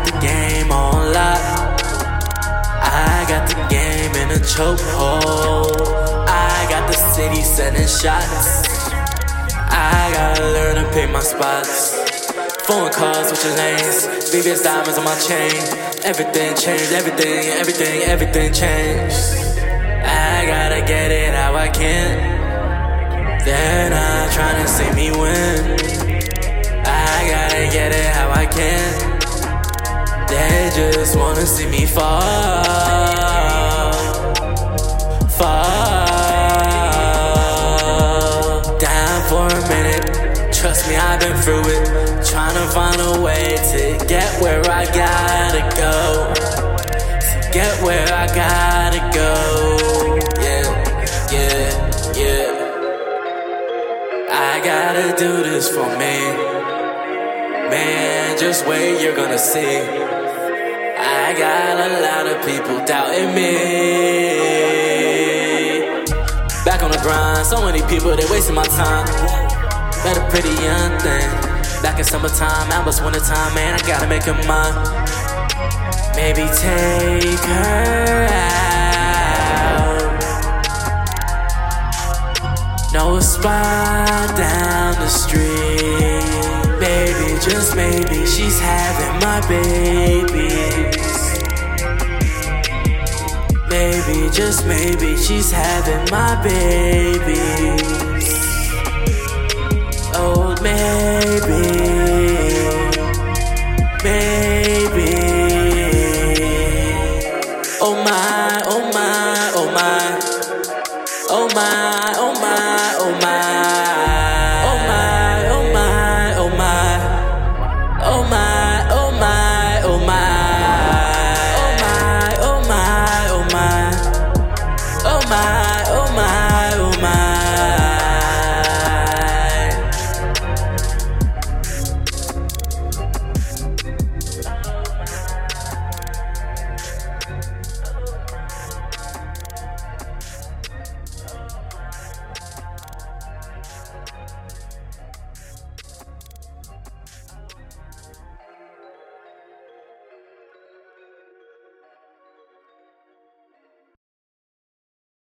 got the game on lock. I got the game in a chokehold. I got the city sending shots. I gotta learn to pick my spots. Phone calls, with your names. VVS diamonds on my chain. Everything changed, everything, everything, everything changed. I gotta get it how I can. They're not trying to see me win. I gotta get it how I can. Just wanna see me fall. Fall. Down for a minute. Trust me, I've been through it. Trying to find a way to get where I gotta go. To get where I gotta go. Yeah, yeah, yeah. I gotta do this for me. Man, just wait, you're gonna see. I got a lot of people doubting me. Back on the grind, so many people, they wasting my time. Met a pretty young thing. Back in summertime, now it's wintertime, man, I gotta make her mine. Maybe take her out. No spot down the street. Baby, just maybe she's having my babies. Maybe, just maybe she's having my babies. Oh, maybe, maybe. Oh my, oh my, oh my. Oh my, oh my, oh my. my